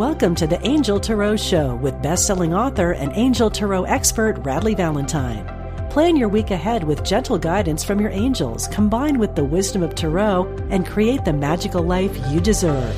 Welcome to the Angel Tarot Show with best-selling author and Angel Tarot expert Radleigh Valentine. Plan your week ahead with gentle guidance from your angels, combined with the wisdom of Tarot, and create the magical life you deserve.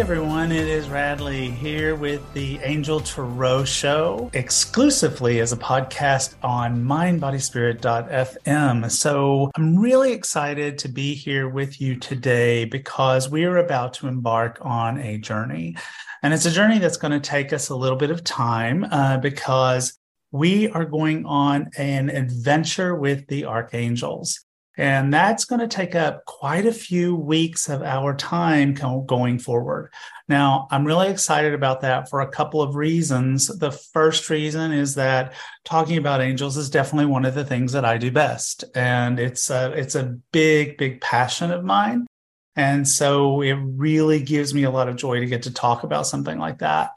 Everyone, it is Radleigh here with the Angel Tarot Show exclusively as a podcast on mindbodyspirit.fm. So I'm really excited to be here with you today because we are about to embark on a journey. And it's a journey that's going to take us a little bit of time uh, because we are going on an adventure with the archangels. And that's going to take up quite a few weeks of our time going forward. Now, I'm really excited about that for a couple of reasons. The first reason is that talking about angels is definitely one of the things that I do best. And it's a, it's a big, big passion of mine. And so it really gives me a lot of joy to get to talk about something like that.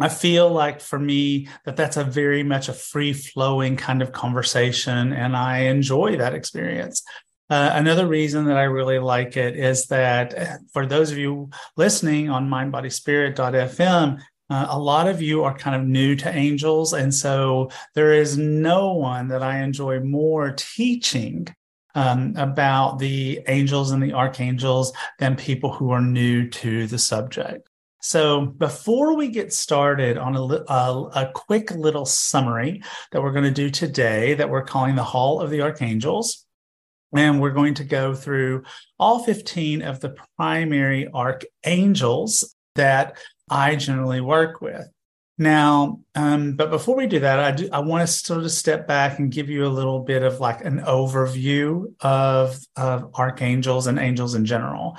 I feel like for me that that's a very much a free flowing kind of conversation, and I enjoy that experience. Uh, another reason that I really like it is that uh, for those of you listening on mindbodyspirit.fm, uh, a lot of you are kind of new to angels. And so there is no one that I enjoy more teaching um, about the angels and the archangels than people who are new to the subject. So, before we get started on a, a, a quick little summary that we're going to do today, that we're calling the Hall of the Archangels, and we're going to go through all 15 of the primary archangels that I generally work with. Now, um, but before we do that, I, do, I want to sort of step back and give you a little bit of like an overview of, of archangels and angels in general.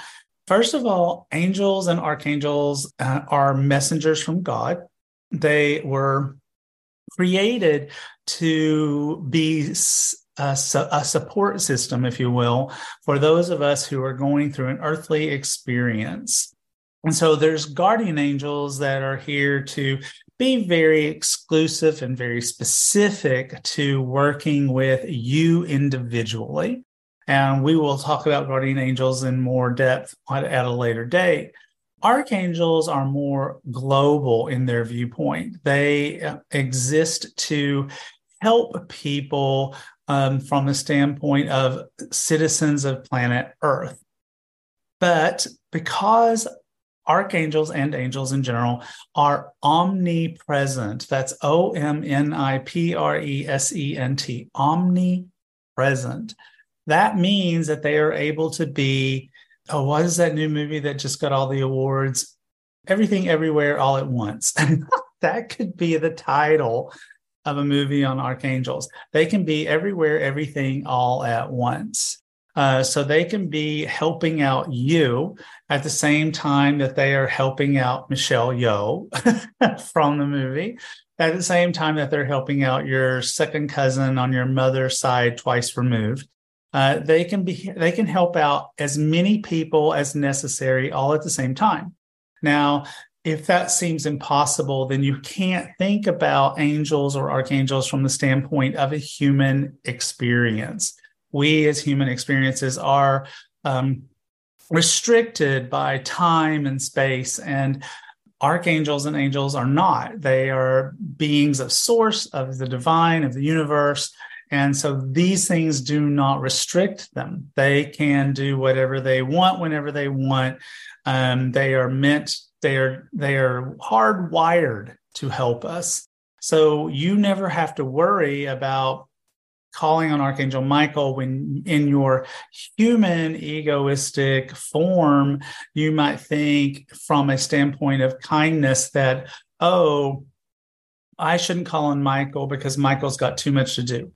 First of all, angels and archangels uh, are messengers from God. They were created to be a, a, support system, if you will, for those of us who are going through an earthly experience. And so there's guardian angels that are here to be very exclusive and very specific to working with you individually. And we will talk about guardian angels in more depth at a later date. Archangels are more global in their viewpoint. They uh, exist to help people um, from the standpoint of citizens of planet Earth. But because archangels and angels in general are omnipresent, that's O M N I P R E S E N T, omnipresent that means that they are able to be oh what is that new movie that just got all the awards everything everywhere all at once? That could be the title of a movie on archangels. They can be everywhere everything all at once. Uh, so they can be helping out you at the same time that they are helping out Michelle Yeoh from the movie. At the same time that they're helping out your second cousin on your mother's side twice removed uh, they can be they can help out as many people as necessary all at the same time. Now if that seems impossible then you can't think about angels or archangels from the standpoint of a human experience. We as human experiences are um, restricted by time and space and archangels and angels are not. They are beings of source of the divine of the universe and so these things do not restrict them. They can do whatever they want whenever they want. Um, they are meant, they are, they are hardwired to help us. So you never have to worry about calling on Archangel Michael when in your human egoistic form, you might think from a standpoint of kindness that, oh, I shouldn't call on Michael because Michael's got too much to do.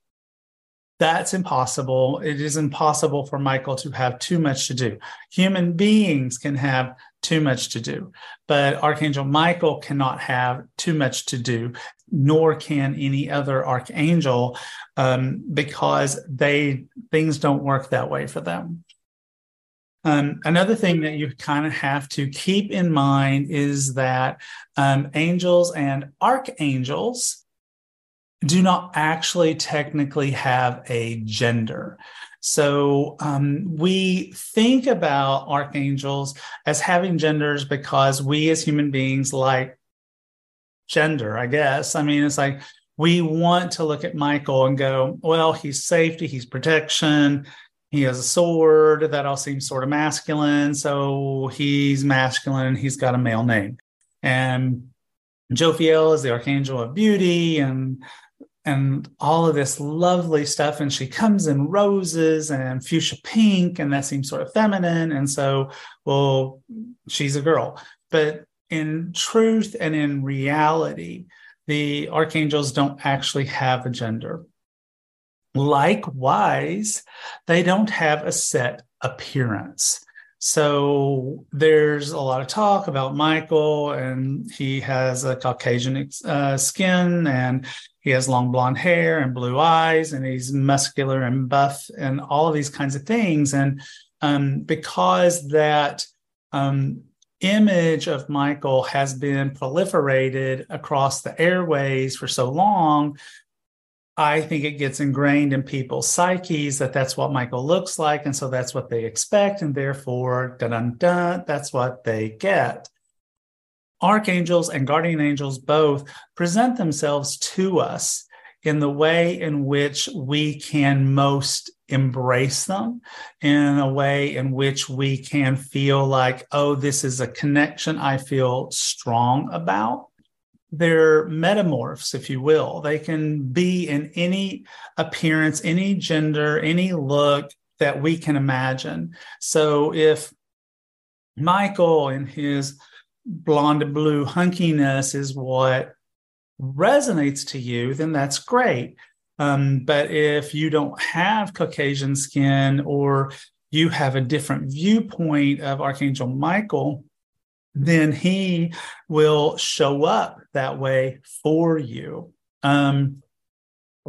That's impossible. It is impossible for Michael to have too much to do. Human beings can have too much to do, but Archangel Michael cannot have too much to do, nor can any other archangel, um, because they things don't work that way for them. Um, another thing that you kind of have to keep in mind is that um, angels and archangels do not actually technically have a gender. So um, we think about archangels as having genders because we as human beings like gender, I guess. I mean, it's like we want to look at Michael and go, well, he's safety, he's protection. He has a sword that all seems sort of masculine. So he's masculine. He's got a male name. And Jophiel is the archangel of beauty and and all of this lovely stuff. And she comes in roses and fuchsia pink, and that seems sort of feminine. And so, well, she's a girl. But in truth and in reality, the archangels don't actually have a gender. Likewise, they don't have a set appearance. So there's a lot of talk about Michael, and he has a Caucasian uh, skin, and he has long blonde hair and blue eyes, and he's muscular and buff, and all of these kinds of things. And um, because that um, image of Michael has been proliferated across the airways for so long, I think it gets ingrained in people's psyches that that's what Michael looks like. And so that's what they expect. And therefore, that's what they get. Archangels and guardian angels both present themselves to us in the way in which we can most embrace them, in a way in which we can feel like, oh, this is a connection I feel strong about they're metamorphs, if you will. They can be in any appearance, any gender, any look that we can imagine. So if Michael in his blonde blue hunkiness is what resonates to you, then that's great. Um, but if you don't have Caucasian skin or you have a different viewpoint of Archangel Michael, then he will show up that way for you. Um,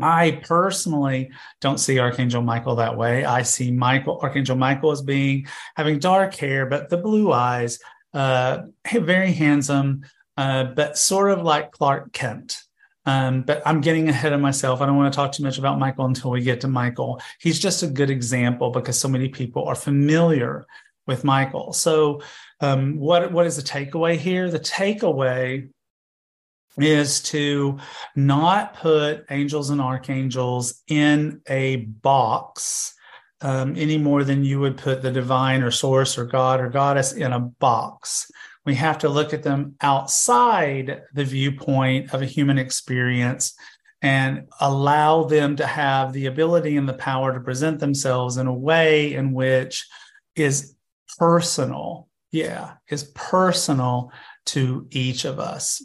I personally don't see Archangel Michael that way. I see Michael, Archangel Michael as being having dark hair, but the blue eyes, uh, very handsome, uh, but sort of like Clark Kent. Um, but I'm getting ahead of myself. I don't want to talk too much about Michael until we get to Michael. He's just a good example because so many people are familiar with Michael. So, um, what what is the takeaway here? The takeaway is to not put angels and archangels in a box um, any more than you would put the divine or source or God or goddess in a box. We have to look at them outside the viewpoint of a human experience and allow them to have the ability and the power to present themselves in a way in which is personal. Yeah, is personal to each of us.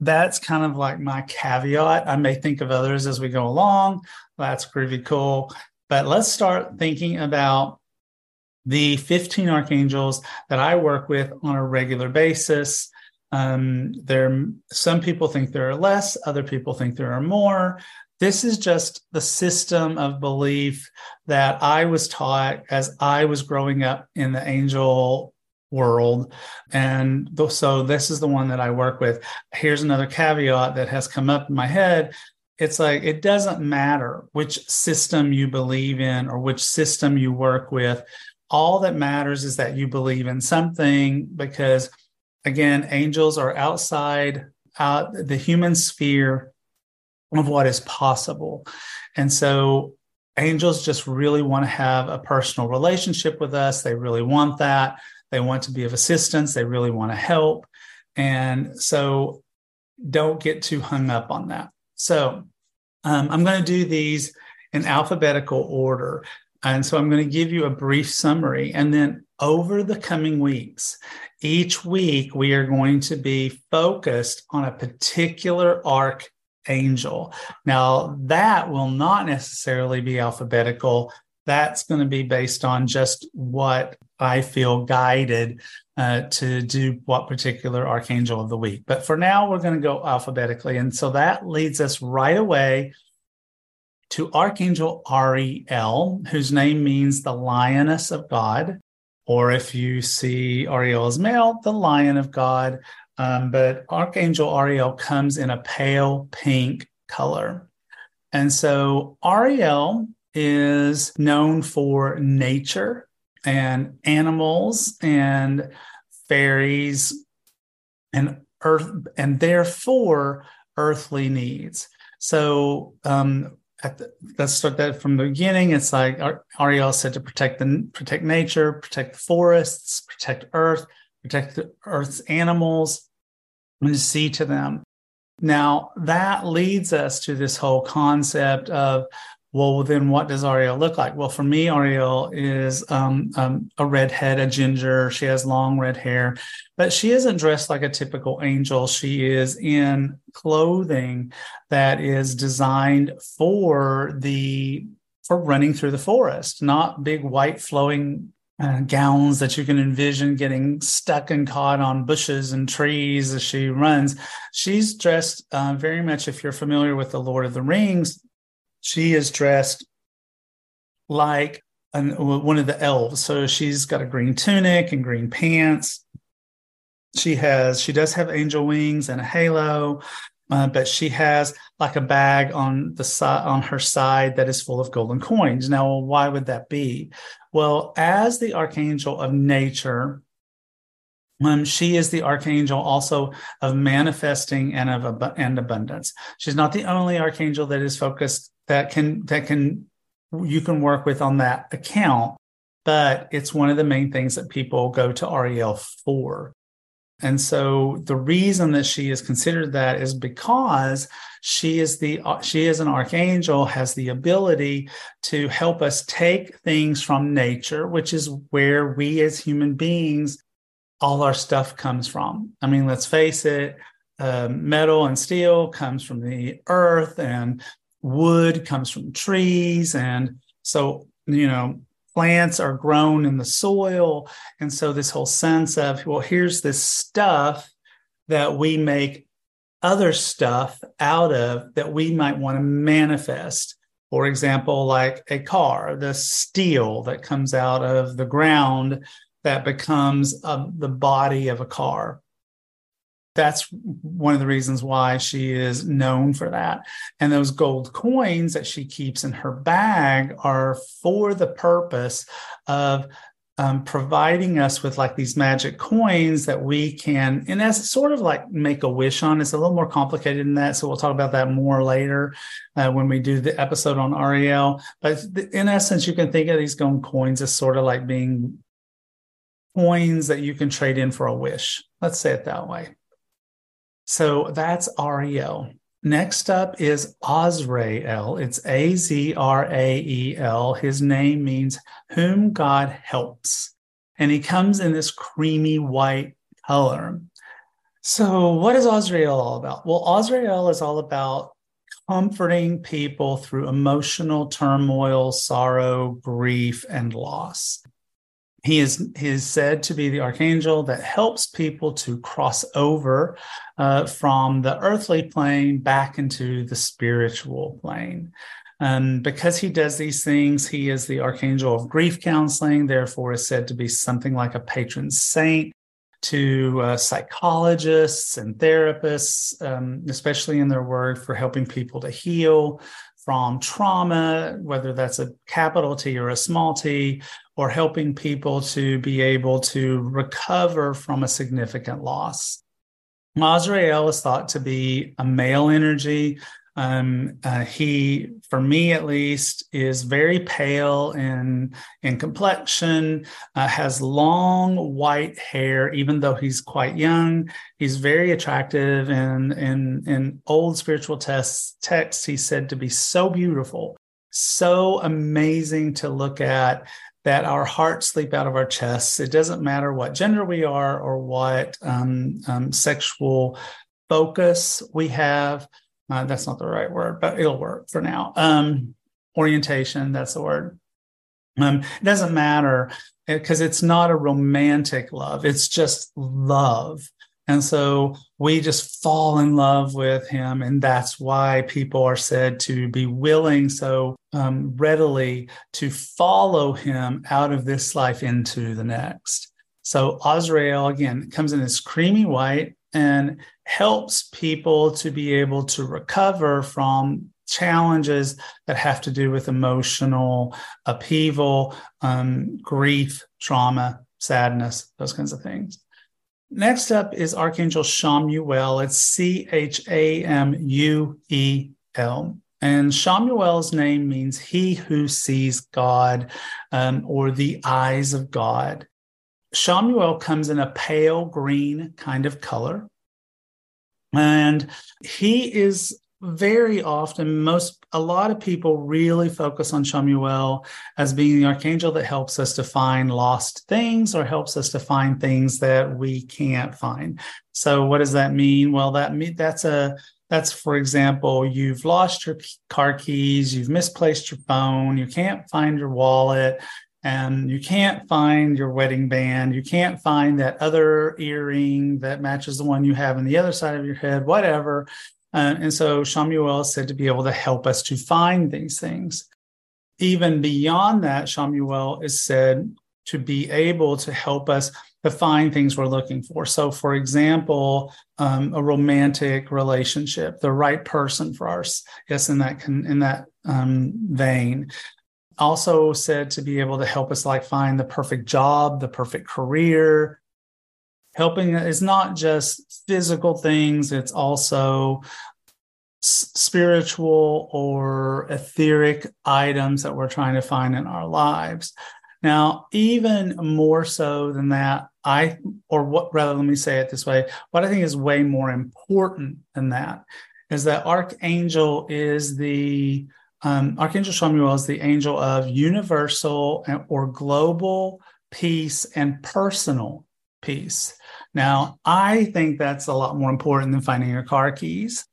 That's kind of like my caveat. I may think of others as we go along. That's pretty cool. But let's start thinking about the 15 archangels that I work with on a regular basis. Um, there, some people think there are less, other people think there are more. This is just the system of belief that I was taught as I was growing up in the angel world. And so this is the one that I work with. Here's another caveat that has come up in my head. It's like it doesn't matter which system you believe in or which system you work with. All that matters is that you believe in something because, again, angels are outside out the human sphere of what is possible. And so angels just really want to have a personal relationship with us. They really want that. They want to be of assistance. They really want to help. And so don't get too hung up on that. So Um, I'm going to do these in alphabetical order. And so I'm going to give you a brief summary. And then over the coming weeks, each week we are going to be focused on a particular archangel. Now, that will not necessarily be alphabetical. That's going to be based on just what I feel guided uh, to do what particular archangel of the week. But for now, we're going to go alphabetically. And so that leads us right away to Archangel Ariel, whose name means the lioness of God. Or if you see Ariel as male, the lion of God. Um, but Archangel Ariel comes in a pale pink color. And so Ariel is known for nature and animals and fairies and earth, and therefore earthly needs. So um, the, let's start that from the beginning. It's like Ariel said to protect the protect nature, protect the forests, protect Earth, protect the Earth's animals, and see to them. Now that leads us to this whole concept of well, then what does Ariel look like? Well, for me, Ariel is um, um, a redhead, a ginger. She has long red hair, but she isn't dressed like a typical angel. She is in clothing that is designed for the for running through the forest, not big white flowing uh, gowns that you can envision getting stuck and caught on bushes and trees as she runs. She's dressed uh, very much, if you're familiar with the Lord of the Rings, she is dressed like an, one of the elves. So she's got a green tunic and green pants. She has, she does have angel wings and a halo, uh, but she has like a bag on the side on her side that is full of golden coins. Now, why would that be? Well, as the archangel of nature, um, she is the archangel also of manifesting and of and abundance. She's not the only archangel that is focused that can that can you can work with on that account but it's one of the main things that people go to Ariel for. And so the reason that she is considered that is because she is the she is an archangel has the ability to help us take things from nature, which is where we as human beings all our stuff comes from. I mean, let's face it, uh, metal and steel comes from the earth and wood comes from trees. And so, you know, plants are grown in the soil. And so, this whole sense of, well, here's this stuff that we make other stuff out of that we might want to manifest. For example, like a car, the steel that comes out of the ground that becomes uh, the body of a car that's one of the reasons why she is known for that. And those gold coins that she keeps in her bag are for the purpose of um, providing us with like these magic coins that we can, and as sort of like make a wish on. It's a little more complicated than that. So we'll talk about that more later uh, when we do the episode on Ariel. But in essence, you can think of these gold coins as sort of like being coins that you can trade in for a wish. Let's say it that way. So that's Ariel. Next up is Azrael. It's A Z R A E L. His name means whom God helps. And he comes in this creamy white color. So, what is Azrael all about? Well, Azrael is all about comforting people through emotional turmoil, sorrow, grief, and loss. He is, he is said to be the archangel that helps people to cross over uh, from the earthly plane back into the spiritual plane. Um, because he does these things, he is the archangel of grief counseling, therefore, is said to be something like a patron saint to uh, psychologists and therapists, um, especially in their work for helping people to heal from trauma, whether that's a capital T or a small t, or helping people to be able to recover from a significant loss. Azrael is thought to be a male energy, Um, uh, he, for me at least, is very pale in in complexion. Uh, has long white hair, even though he's quite young. He's very attractive, and in in old spiritual tests texts, he's said to be so beautiful, so amazing to look at that our hearts leap out of our chests. It doesn't matter what gender we are or what um, um, sexual focus we have. Uh, that's not the right word, but it'll work for now. Um, orientation, that's the word. Um, it doesn't matter because it's not a romantic love, it's just love. And so we just fall in love with him. And that's why people are said to be willing so um, readily to follow him out of this life into the next. So Azrael, again, comes in this creamy white and helps people to be able to recover from challenges that have to do with emotional upheaval, um, grief, trauma, sadness, those kinds of things. Next up is Archangel Chamuel. It's C H A M U E L. And Chamuel's name means he who sees God um, or the eyes of God. Chamuel comes in a pale green kind of color. And he is very often most a lot of people really focus on Chamuel as being the archangel that helps us to find lost things or helps us to find things that we can't find. So what does that mean? Well, that that's a that's for example, you've lost your car keys, you've misplaced your phone, you can't find your wallet, and you can't find your wedding band, you can't find that other earring that matches the one you have on the other side of your head, whatever. Uh, and so Chamuel is said to be able to help us to find these things. Even beyond that, Chamuel is said to be able to help us to find things we're looking for. So, for example, um, a romantic relationship, the right person for us. Yes, in that in that um, vein. Also said to be able to help us like find the perfect job, the perfect career, helping is not just physical things it's also spiritual or etheric items that we're trying to find in our lives. Now even more so than that i or what rather let me say it this way what i think is way more important than that is that archangel is the um, archangel Chamuel is the angel of universal or global peace and personal peace now, I think that's a lot more important than finding your car keys.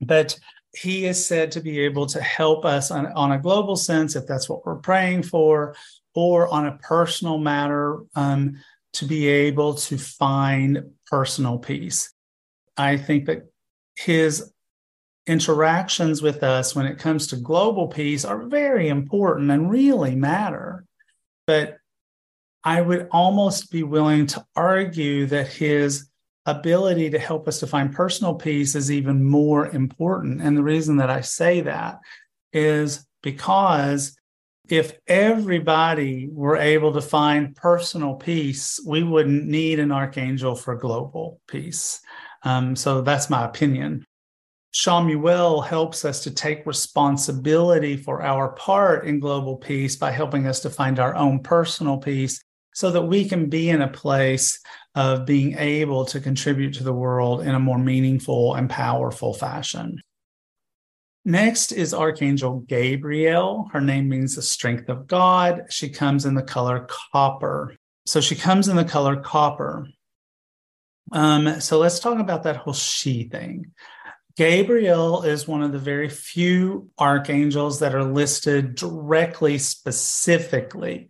But he is said to be able to help us on, on a global sense, if that's what we're praying for, or on a personal matter, um, to be able to find personal peace. I think that his interactions with us when it comes to global peace are very important and really matter. But I would almost be willing to argue that his ability to help us to find personal peace is even more important. And the reason that I say that is because if everybody were able to find personal peace, we wouldn't need an archangel for global peace. Um, so that's my opinion. Chamuel helps us to take responsibility for our part in global peace by helping us to find our own personal peace so that we can be in a place of being able to contribute to the world in a more meaningful and powerful fashion. Next is Archangel Gabriel. Her name means the strength of God. She comes in the color copper. So she comes in the color copper. Um, so let's talk about that whole she thing. Gabriel is one of the very few archangels that are listed directly, specifically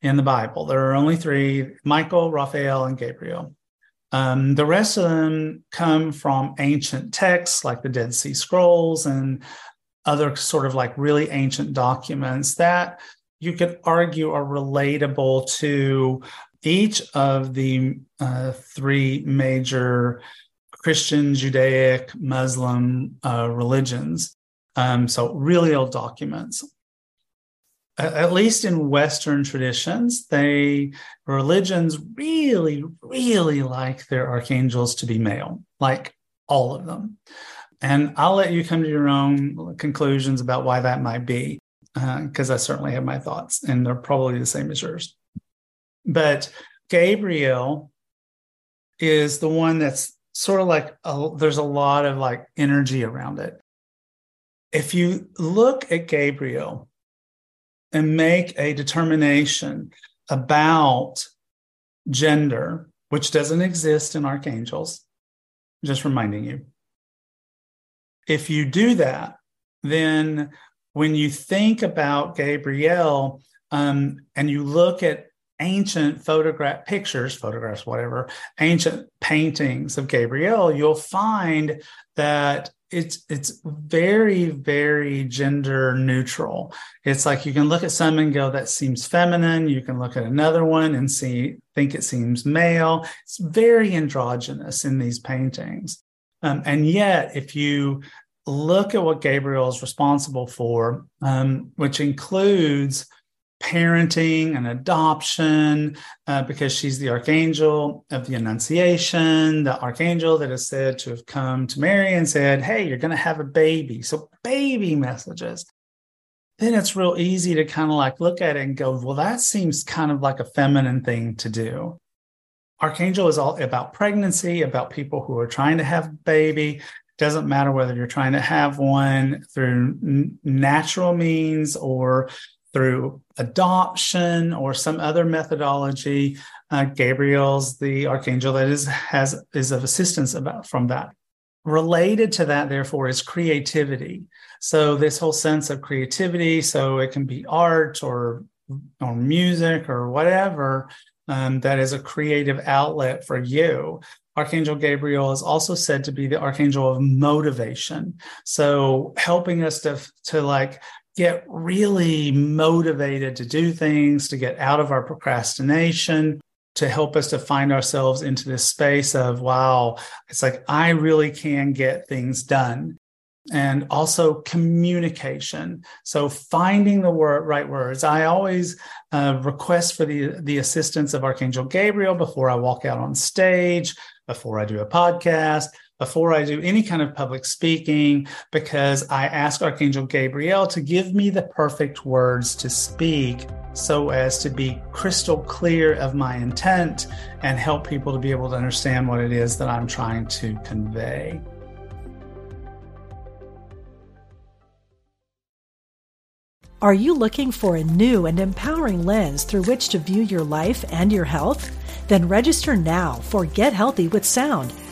in the Bible. There are only three Michael, Raphael, and Gabriel. Um, the rest of them come from ancient texts like the Dead Sea Scrolls and other sort of like really ancient documents that you could argue are relatable to each of the uh, three major Christian, Judaic, Muslim uh, religions. Um, so, really old documents at least in Western traditions, they religions really, really like their archangels to be male, like all of them. And I'll let you come to your own conclusions about why that might be, because uh, I certainly have my thoughts, and they're probably the same as yours. But Gabriel is the one that's sort of like a, there's a lot of like energy around it. If you look at Gabriel and make a determination about gender, which doesn't exist in archangels, just reminding you. If you do that, then when you think about Gabriel um, and you look at ancient photograph pictures, photographs, whatever, ancient paintings of Gabriel, you'll find that it's it's very very gender neutral. It's like you can look at some and go that seems feminine. You can look at another one and see think it seems male. It's very androgynous in these paintings. Um, and yet if you look at what gabriel is responsible for um, which includes parenting and adoption uh, because she's the archangel of the annunciation the archangel that is said to have come to mary and said hey you're going to have a baby. So baby messages. Then it's real easy to kind of like look at it and go well that seems kind of like a feminine thing to do. Archangel is all about pregnancy about people who are trying to have a baby. Doesn't matter whether you're trying to have one through natural means or through adoption or some other methodology. Uh, Gabriel's the archangel that is has is of assistance about from that. Related to that, therefore, is creativity. So this whole sense of creativity, so it can be art or or music or whatever um, that is a creative outlet for you. Archangel Gabriel is also said to be the archangel of motivation. So helping us to, to like get really motivated to do things, to get out of our procrastination, to help us to find ourselves into this space of, wow, it's like I really can get things done. And also communication. So finding the word, right words. I always uh, request for the, the assistance of Archangel Gabriel before I walk out on stage, before I do a podcast, before I do any kind of public speaking because I ask Archangel Gabriel to give me the perfect words to speak so as to be crystal clear of my intent and help people to be able to understand what it is that I'm trying to convey. Are you looking for a new and empowering lens through which to view your life and your health? Then register now for Get Healthy with Sound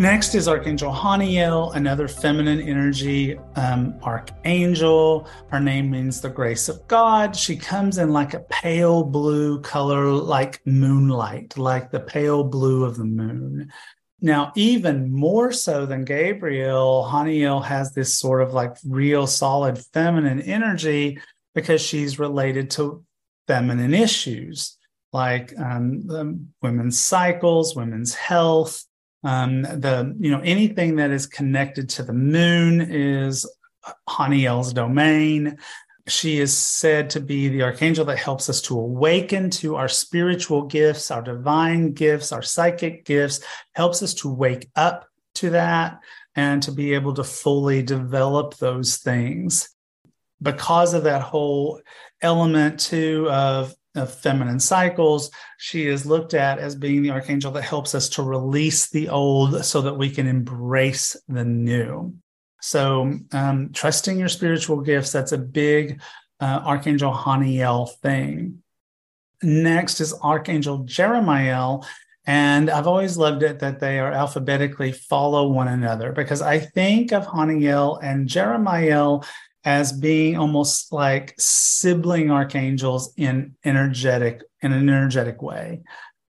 Next is Archangel Haniel, another feminine energy um, archangel. Her name means the grace of God. She comes in like a pale blue color, like moonlight, like the pale blue of the moon. Now, even more so than Gabriel, Haniel has this sort of like real solid feminine energy because she's related to feminine issues like um, women's cycles, women's health, um, the you know anything that is connected to the moon is Haniel's domain. She is said to be the archangel that helps us to awaken to our spiritual gifts, our divine gifts, our psychic gifts, helps us to wake up to that and to be able to fully develop those things. Because of that whole element, too, of of feminine cycles. She is looked at as being the archangel that helps us to release the old so that we can embrace the new. So, um, trusting your spiritual gifts, that's a big uh, Archangel Haniel thing. Next is Archangel Jeremiel. And I've always loved it that they are alphabetically follow one another because I think of Haniel and Jeremiel as being almost like sibling archangels in energetic in an energetic way.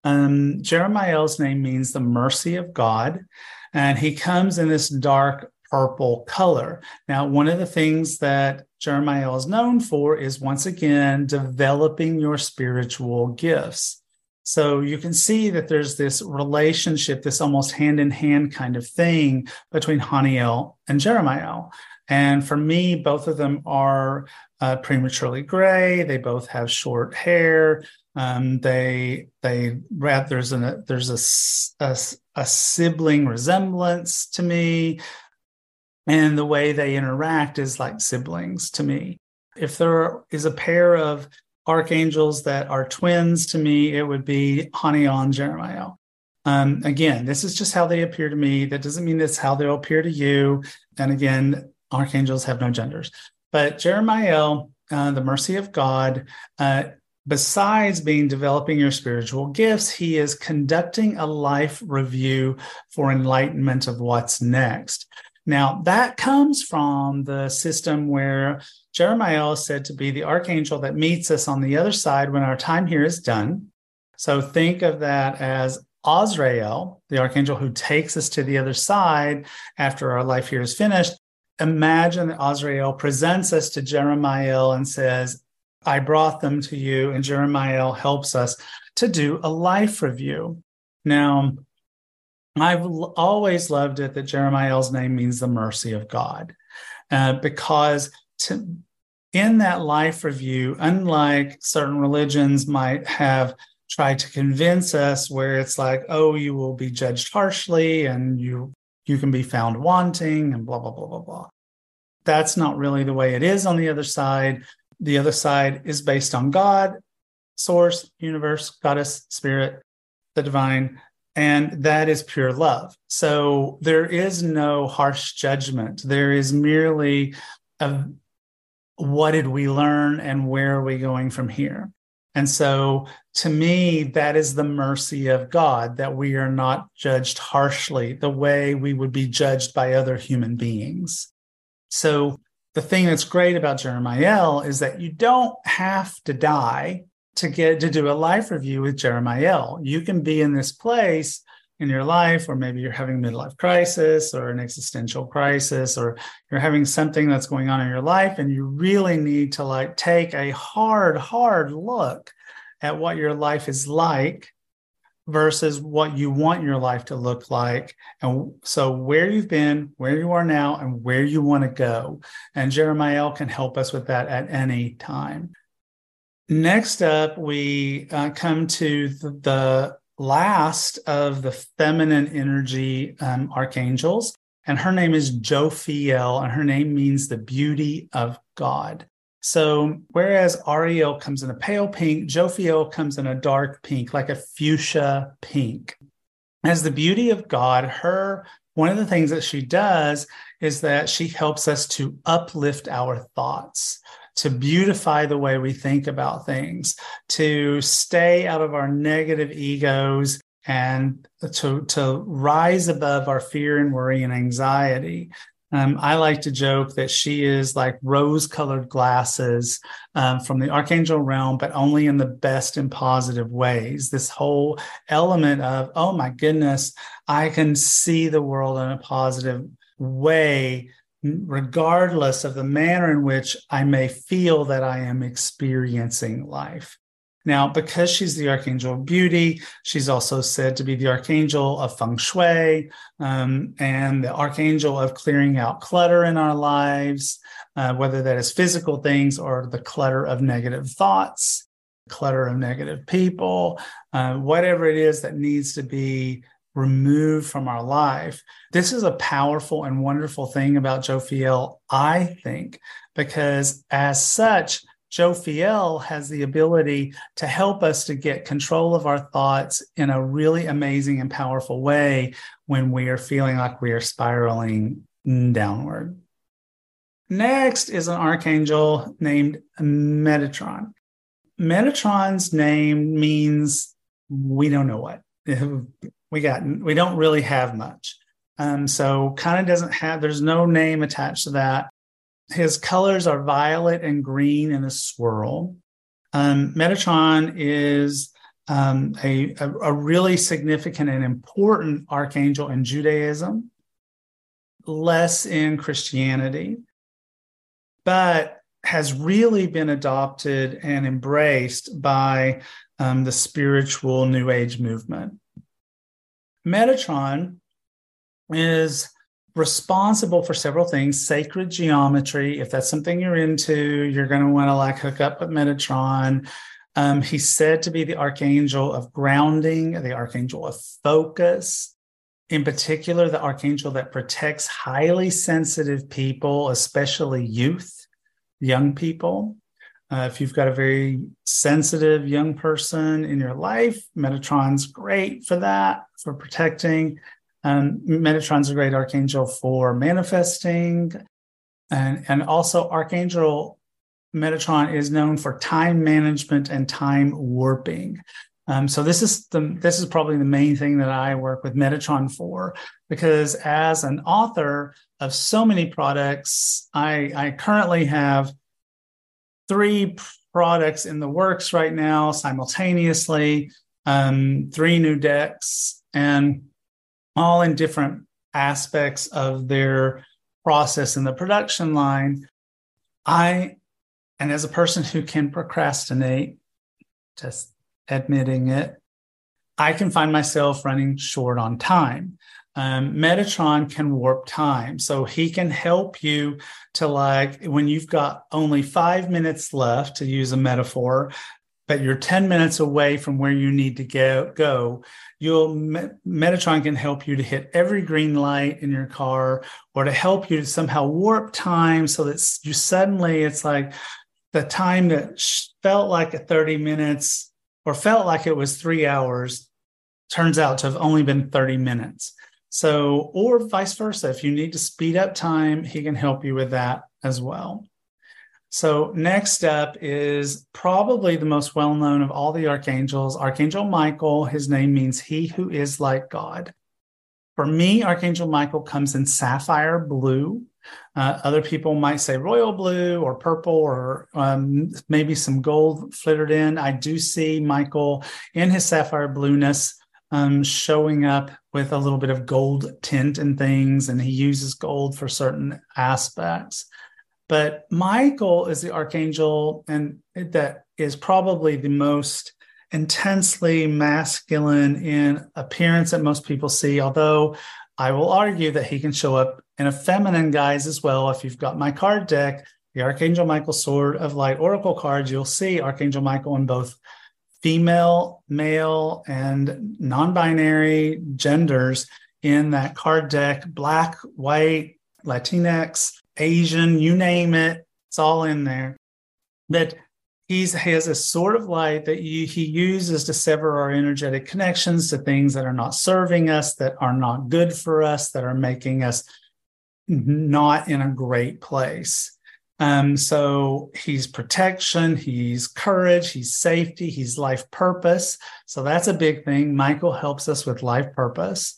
Um, Jeremiel's name means the mercy of God, and he comes in this dark purple color. Now, one of the things that Jeremiah is known for is once again developing your spiritual gifts. So you can see that there's this relationship, this almost hand in hand kind of thing between Haniel and Jeremiah. And for me, both of them are uh, prematurely gray. They both have short hair. Um, they they there's a there's a, a, a sibling resemblance to me, and the way they interact is like siblings to me. If there is a pair of archangels that are twins to me, it would be Haniel and Jeremiah. Um, again, this is just how they appear to me. That doesn't mean it's how they'll appear to you. And again, archangels have no genders. But Jeremiah, uh, the mercy of God, uh, besides being developing your spiritual gifts, he is conducting a life review for enlightenment of what's next. Now, that comes from the system where Jeremiah is said to be the archangel that meets us on the other side when our time here is done. So think of that as Azrael, the archangel who takes us to the other side after our life here is finished. Imagine that Azrael presents us to Jeremiah and says, I brought them to you, and Jeremiah helps us to do a life review. Now, I've always loved it that Jeremiah's name means the mercy of God, uh, because to, in that life review, unlike certain religions might have tried to convince us, where it's like, oh, you will be judged harshly and you you can be found wanting and blah blah blah blah blah. That's not really the way it is on the other side. The other side is based on God, source, universe, goddess, spirit, the divine, and that is pure love. So there is no harsh judgment. There is merely a, what did we learn and where are we going from here? And so to me, that is the mercy of God that we are not judged harshly the way we would be judged by other human beings. So the thing that's great about Jeremiah is that you don't have to die to get to do a life review with Jeremiah. You can be in this place in your life, or maybe you're having a midlife crisis or an existential crisis, or you're having something that's going on in your life, and you really need to like take a hard, hard look at what your life is like versus what you want your life to look like. And so, where you've been, where you are now, and where you want to go. And Jeremiah can help us with that at any time. Next up, we uh, come to the, last of the feminine energy um, archangels, and her name is Jophiel, and her name means the beauty of God. So, whereas Ariel comes in a pale pink, Jophiel comes in a dark pink, like a fuchsia pink. As the beauty of God, her one of the things that she does is that she helps us to uplift our thoughts, to beautify the way we think about things, to stay out of our negative egos and to, to rise above our fear and worry and anxiety. Um, I like to joke that she is like rose colored glasses um, from the archangel realm, but only in the best and positive ways. This whole element of, oh my goodness, I can see the world in a positive way, regardless of the manner in which I may feel that I am experiencing life. Now, because she's the archangel of beauty, she's also said to be the archangel of feng shui um, and the archangel of clearing out clutter in our lives, uh, whether that is physical things or the clutter of negative thoughts, clutter of negative people, uh, whatever it is that needs to be removed from our life. This is a powerful and wonderful thing about Jophiel, I think, because as such, Jophiel has the ability to help us to get control of our thoughts in a really amazing and powerful way when we are feeling like we are spiraling downward. Next is an archangel named Metatron. Metatron's name means we don't know what. We got we don't really have much. Um, so kind of doesn't have there's no name attached to that. His colors are violet and green in a swirl. Um, Metatron is um, a, a, really significant and important archangel in Judaism, less in Christianity. But has really been adopted and embraced by um, the spiritual New Age movement. Metatron is responsible for several things sacred geometry. If that's something you're into you're going to want to like hook up with metatron. Um, he's said to be the archangel of grounding the archangel of focus. In particular the archangel that protects highly sensitive people especially youth young people. Uh, if you've got a very sensitive young person in your life metatron's great for that for protecting um, great archangel for manifesting. And, and also, Archangel Metatron is known for time management and time warping. Um, so this is the this is probably the main thing that I work with Metatron for, because as an author of so many products, I, I currently have three products in the works right now simultaneously, um, three new decks, and all in different aspects of their process in the production line. I, and as a person who can procrastinate, just admitting it, I can find myself running short on time. Um, Metatron can warp time. So he can help you to like when you've got only five minutes left, to use a metaphor, you're 10 minutes away from where you need to go, go you'll Metatron can help you to hit every green light in your car or to help you to somehow warp time so that you suddenly it's like the time that felt like a 30 minutes or felt like it was three hours turns out to have only been 30 minutes. So, or vice versa. If you need to speed up time, he can help you with that as well. So, next up is probably the most well known of all the archangels, Archangel Michael. His name means he who is like God. For me, Archangel Michael comes in sapphire blue. Uh, other people might say royal blue or purple or um, maybe some gold flittered in. I do see Michael in his sapphire blueness um, showing up with a little bit of gold tint and things, and he uses gold for certain aspects. But Michael is the archangel, and that is probably the most intensely masculine in appearance that most people see. Although I will argue that he can show up in a feminine guise as well. If you've got my card deck, the Archangel Michael Sword of Light Oracle cards, you'll see Archangel Michael in both female, male, and non binary genders in that card deck black, white, Latinx, Asian, you name it, it's all in there. That he has a sort of light that you, he uses to sever our energetic connections to things that are not serving us, that are not good for us, that are making us not in a great place. Um, so he's protection, he's courage, he's safety, he's life purpose. So that's a big thing. Michael helps us with life purpose.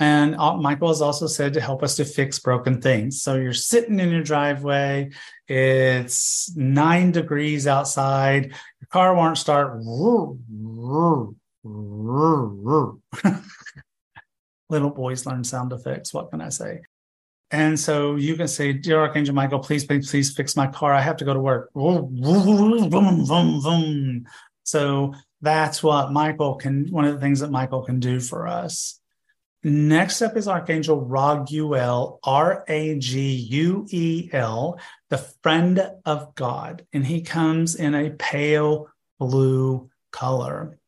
And Michael is also said to help us to fix broken things. So you're sitting in your driveway, it's nine degrees outside, your car won't start. Little boys learn sound effects. What can I say? And so you can say, Dear Archangel Michael, please, please, please fix my car. I have to go to work. So that's what Michael can, one of the things that Michael can do for us. Next up is Archangel Raguel, R A G U E L, the friend of God. And he comes in a pale blue color.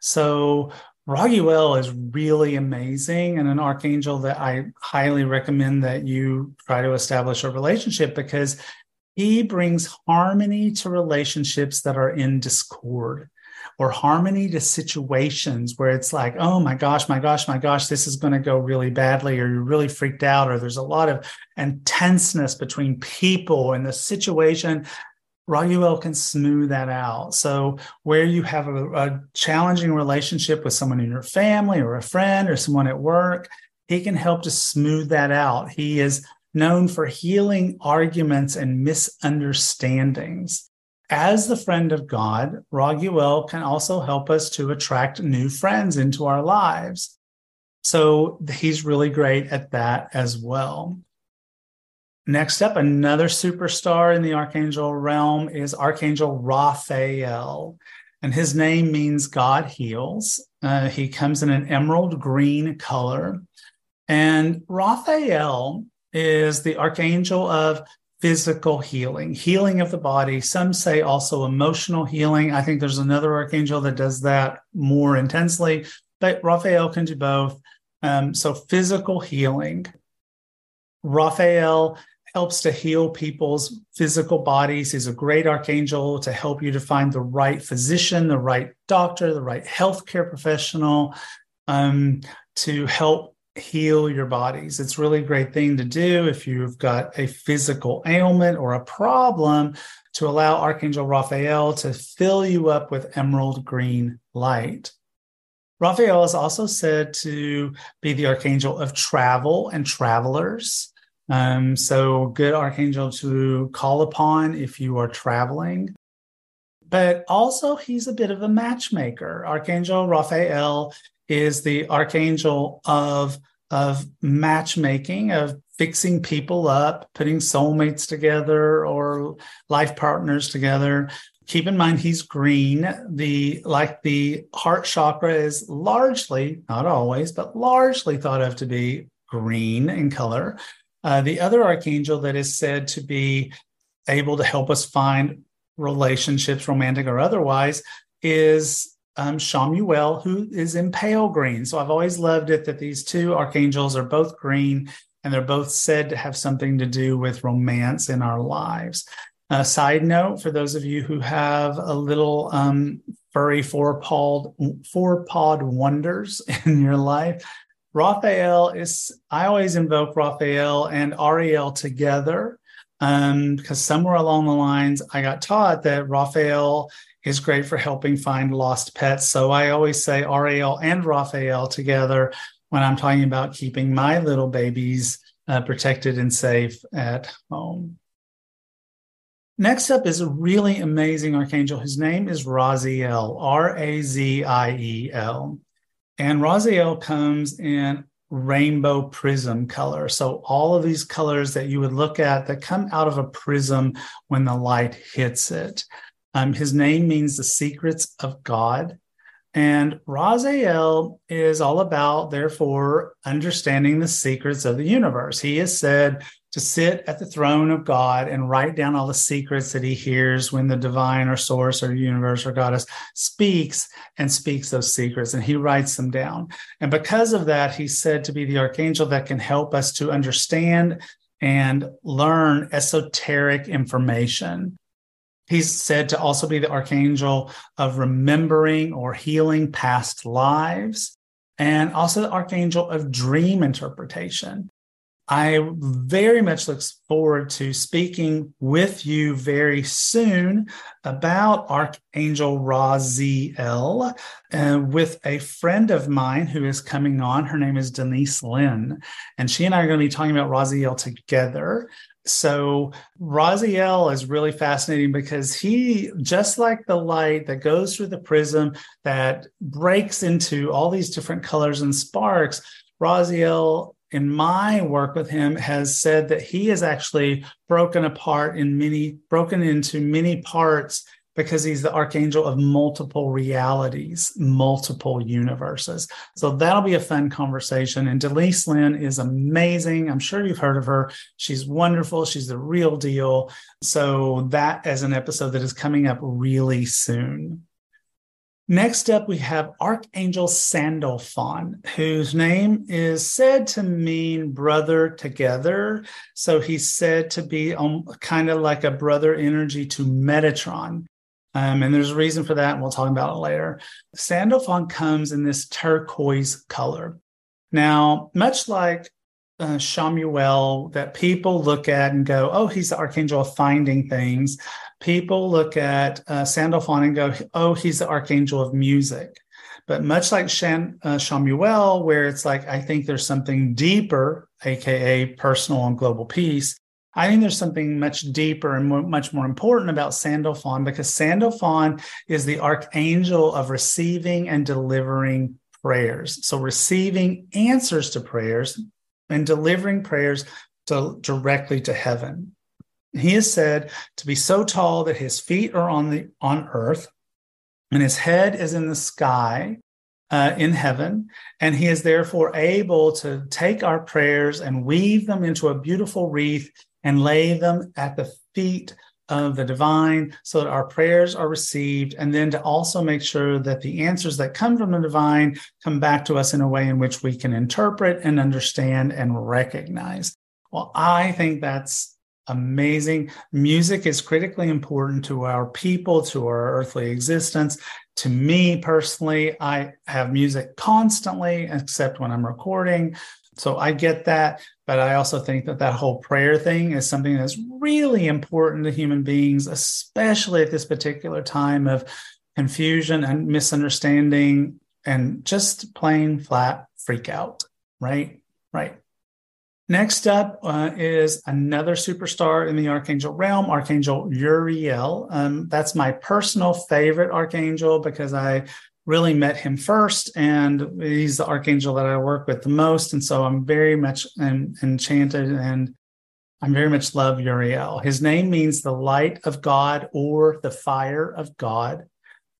So Raguel is really amazing and an archangel that I highly recommend that you try to establish a relationship because he brings harmony to relationships that are in discord or harmony to situations where it's like, oh my gosh, my gosh, my gosh, this is going to go really badly, or you're really freaked out, or there's a lot of intenseness between people and the situation. Raguel can smooth that out. So, where you have a, a challenging relationship with someone in your family or a friend or someone at work, he can help to smooth that out. He is known for healing arguments and misunderstandings. As the friend of God, Raguel can also help us to attract new friends into our lives. So he's really great at that as well. Next up, another superstar in the archangel realm is Archangel Raphael, and his name means God heals. Uh, he comes in an emerald green color. And Raphael is the archangel of physical healing, healing of the body. Some say also emotional healing. I think there's another archangel that does that more intensely, but Raphael can do both. Um, so, physical healing. Raphael helps to heal people's physical bodies. He's a great archangel to help you to find the right physician, the right doctor, the right healthcare professional um, to help heal your bodies. It's really a great thing to do if you've got a physical ailment or a problem to allow Archangel Raphael to fill you up with emerald green light. Raphael is also said to be the archangel of travel and travelers. Um, so, good archangel to call upon if you are traveling. But also, he's a bit of a matchmaker. Archangel Raphael is the archangel of, of matchmaking, of fixing people up, putting soulmates together or life partners together. Keep in mind he's green. The like the heart chakra is largely, not always, but largely thought of to be green in color. Uh, the other archangel that is said to be able to help us find relationships, romantic or otherwise, is um, Chamuel, who is in pale green. So I've always loved it that these two archangels are both green and they're both said to have something to do with romance in our lives. A side note for those of you who have a little um, furry four-pawed four-pawed wonders in your life, Raphael is, I always invoke Raphael and Ariel together um, because somewhere along the lines, I got taught that Raphael is great for helping find lost pets. So I always say Ariel and Raphael together when I'm talking about keeping my little babies uh, protected and safe at home. Next up is a really amazing archangel. His name is Raziel, R A Z I E L. And Raziel comes in rainbow prism color. So all of these colors that you would look at that come out of a prism when the light hits it. Um, his name means the secrets of God. And Raziel is all about, therefore, understanding the secrets of the universe. He is said to sit at the throne of God and write down all the secrets that he hears when the divine or source or universe or goddess speaks and speaks those secrets, and he writes them down. And because of that, he's said to be the archangel that can help us to understand and learn esoteric information. He's said to also be the archangel of remembering or healing past lives, and also the archangel of dream interpretation. I very much look forward to speaking with you very soon about Archangel Raziel uh, with a friend of mine who is coming on. Her name is Denise Linn, and she and I are going to be talking about Raziel together. So Raziel is really fascinating because he, just like the light that goes through the prism that breaks into all these different colors and sparks, Raziel in my work with him has said that he is actually broken apart in many broken into many parts because he's the archangel of multiple realities, multiple universes. So that'll be a fun conversation. And Denise Linn is amazing. I'm sure you've heard of her. She's wonderful. She's the real deal. So that is an episode that is coming up really soon. Next up, we have Archangel Sandalphon, whose name is said to mean brother together. So he's said to be um, kind of like a brother energy to Metatron. Um, and there's a reason for that, and we'll talk about it later. Sandalphon comes in this turquoise color. Now, much like uh, Chamuel, that people look at and go, oh, he's the archangel of finding things people look at uh, Sandalphon and go, oh, he's the archangel of music. But much like Shan, uh, Chamuel, where it's like, I think there's something deeper, AKA personal and global peace. I think there's something much deeper and more, much more important about Sandalphon because Sandalphon is the archangel of receiving and delivering prayers. So receiving answers to prayers and delivering prayers to, directly to heaven. He is said to be so tall that his feet are on the on earth and his head is in the sky uh, in heaven. And he is therefore able to take our prayers and weave them into a beautiful wreath and lay them at the feet of the divine so that our prayers are received. And then to also make sure that the answers that come from the divine come back to us in a way in which we can interpret and understand and recognize. Well, I think that's amazing. Music is critically important to our people, to our earthly existence. To me personally, I have music constantly, except when I'm recording. So I get that. But I also think that that whole prayer thing is something that's really important to human beings, especially at this particular time of confusion and misunderstanding and just plain flat freak out. Right? Right. Next up uh, is another superstar in the archangel realm, Archangel Uriel. Um, that's my personal favorite archangel because I really met him first, and he's the archangel that I work with the most. And so I'm very much en- enchanted and i'm very much love Uriel. His name means the light of God or the fire of God.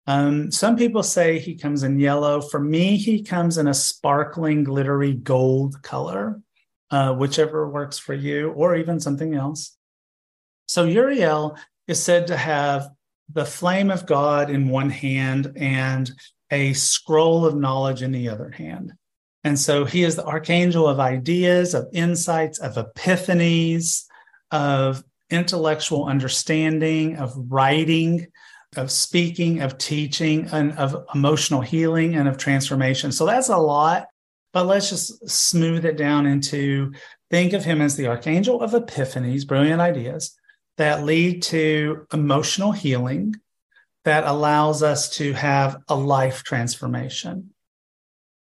Um, some people say he comes in yellow. For me, he comes in a sparkling, glittery gold color uh, whichever works for you, or even something else. So Uriel is said to have the flame of God in one hand and a scroll of knowledge in the other hand. And so he is the archangel of ideas, of insights, of epiphanies, of intellectual understanding, of writing, of speaking, of teaching, and of emotional healing and of transformation. So that's a lot. But let's just smooth it down into think of him as the archangel of epiphanies, brilliant ideas that lead to emotional healing that allows us to have a life transformation.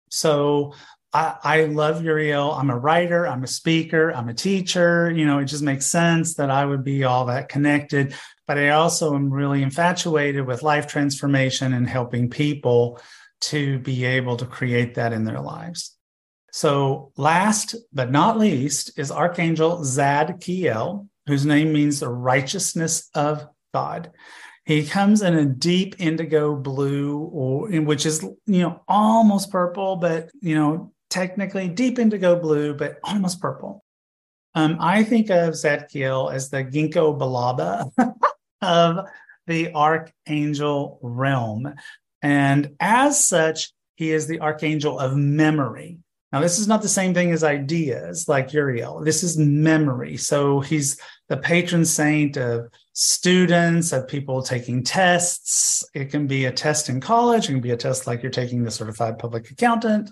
So I, I, love Uriel. I'm a writer, I'm a speaker, I'm a teacher. You know, it just makes sense that I would be all that connected. But I also am really infatuated with life transformation and helping people to be able to create that in their lives. So, last but not least is Archangel Zadkiel, whose name means the righteousness of God. He comes in a deep indigo blue, or which is you know almost purple, but you know technically deep indigo blue, but almost purple. Um, I think of Zadkiel as the ginkgo biloba of the archangel realm, and as such, he is the archangel of memory. Now, this is not the same thing as ideas like Uriel. This is memory. So he's the patron saint of students, of people taking tests. It can be a test in college, it can be a test like you're taking the certified public accountant.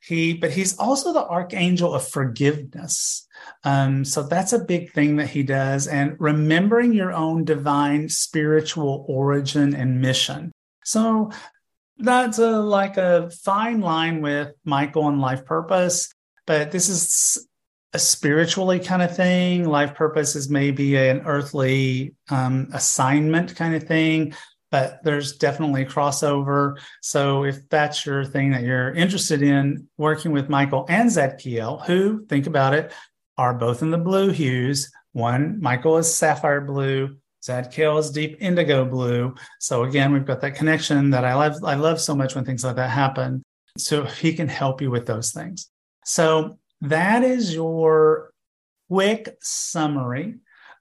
He, but he's also the archangel of forgiveness. Um, so that's a big thing that he does. And remembering your own divine spiritual origin and mission. So that's a, like a fine line with Michael and life purpose, but this is a spiritually kind of thing. Life purpose is maybe an earthly um, assignment kind of thing, but there's definitely crossover. So if that's your thing that you're interested in, working with Michael and Zadkiel, who think about it, are both in the blue hues. One, Michael is sapphire blue, Zadkiel is deep indigo blue. So again, we've got that connection that I love. I love so much when things like that happen. So he can help you with those things. So that is your quick summary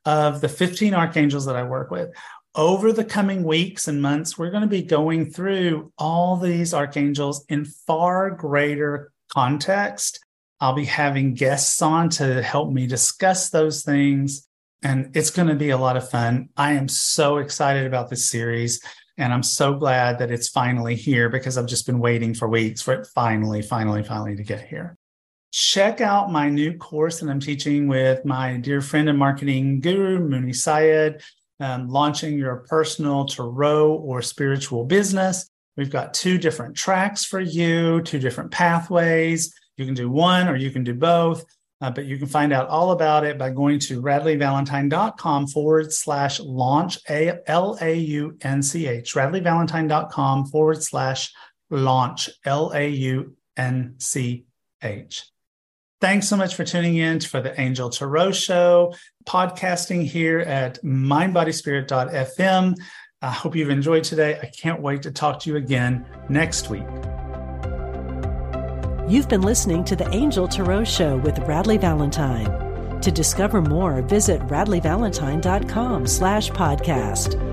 of the 15 archangels that I work with. Over the coming weeks and months, we're going to be going through all these archangels in far greater context. I'll be having guests on to help me discuss those things and it's going to be a lot of fun. I am so excited about this series. And I'm so glad that it's finally here because I've just been waiting for weeks for it finally, finally, finally to get here. Check out my new course that I'm teaching with my dear friend and marketing guru, Mooney Syed, um, launching your personal tarot or spiritual business. We've got two different tracks for you, two different pathways. You can do one or you can do both. Uh, but you can find out all about it by going to radleighvalentine.com forward slash launch, L A U N C H, radleighvalentine.com forward slash launch, L A U N C H. Thanks so much for tuning in for the Angel Tarot Show, podcasting here at mindbodyspirit.fm. I hope you've enjoyed today. I can't wait to talk to you again next week. You've been listening to the Angel Tarot Show with Radleigh Valentine. To discover more, visit radleighvalentine.com slash podcast.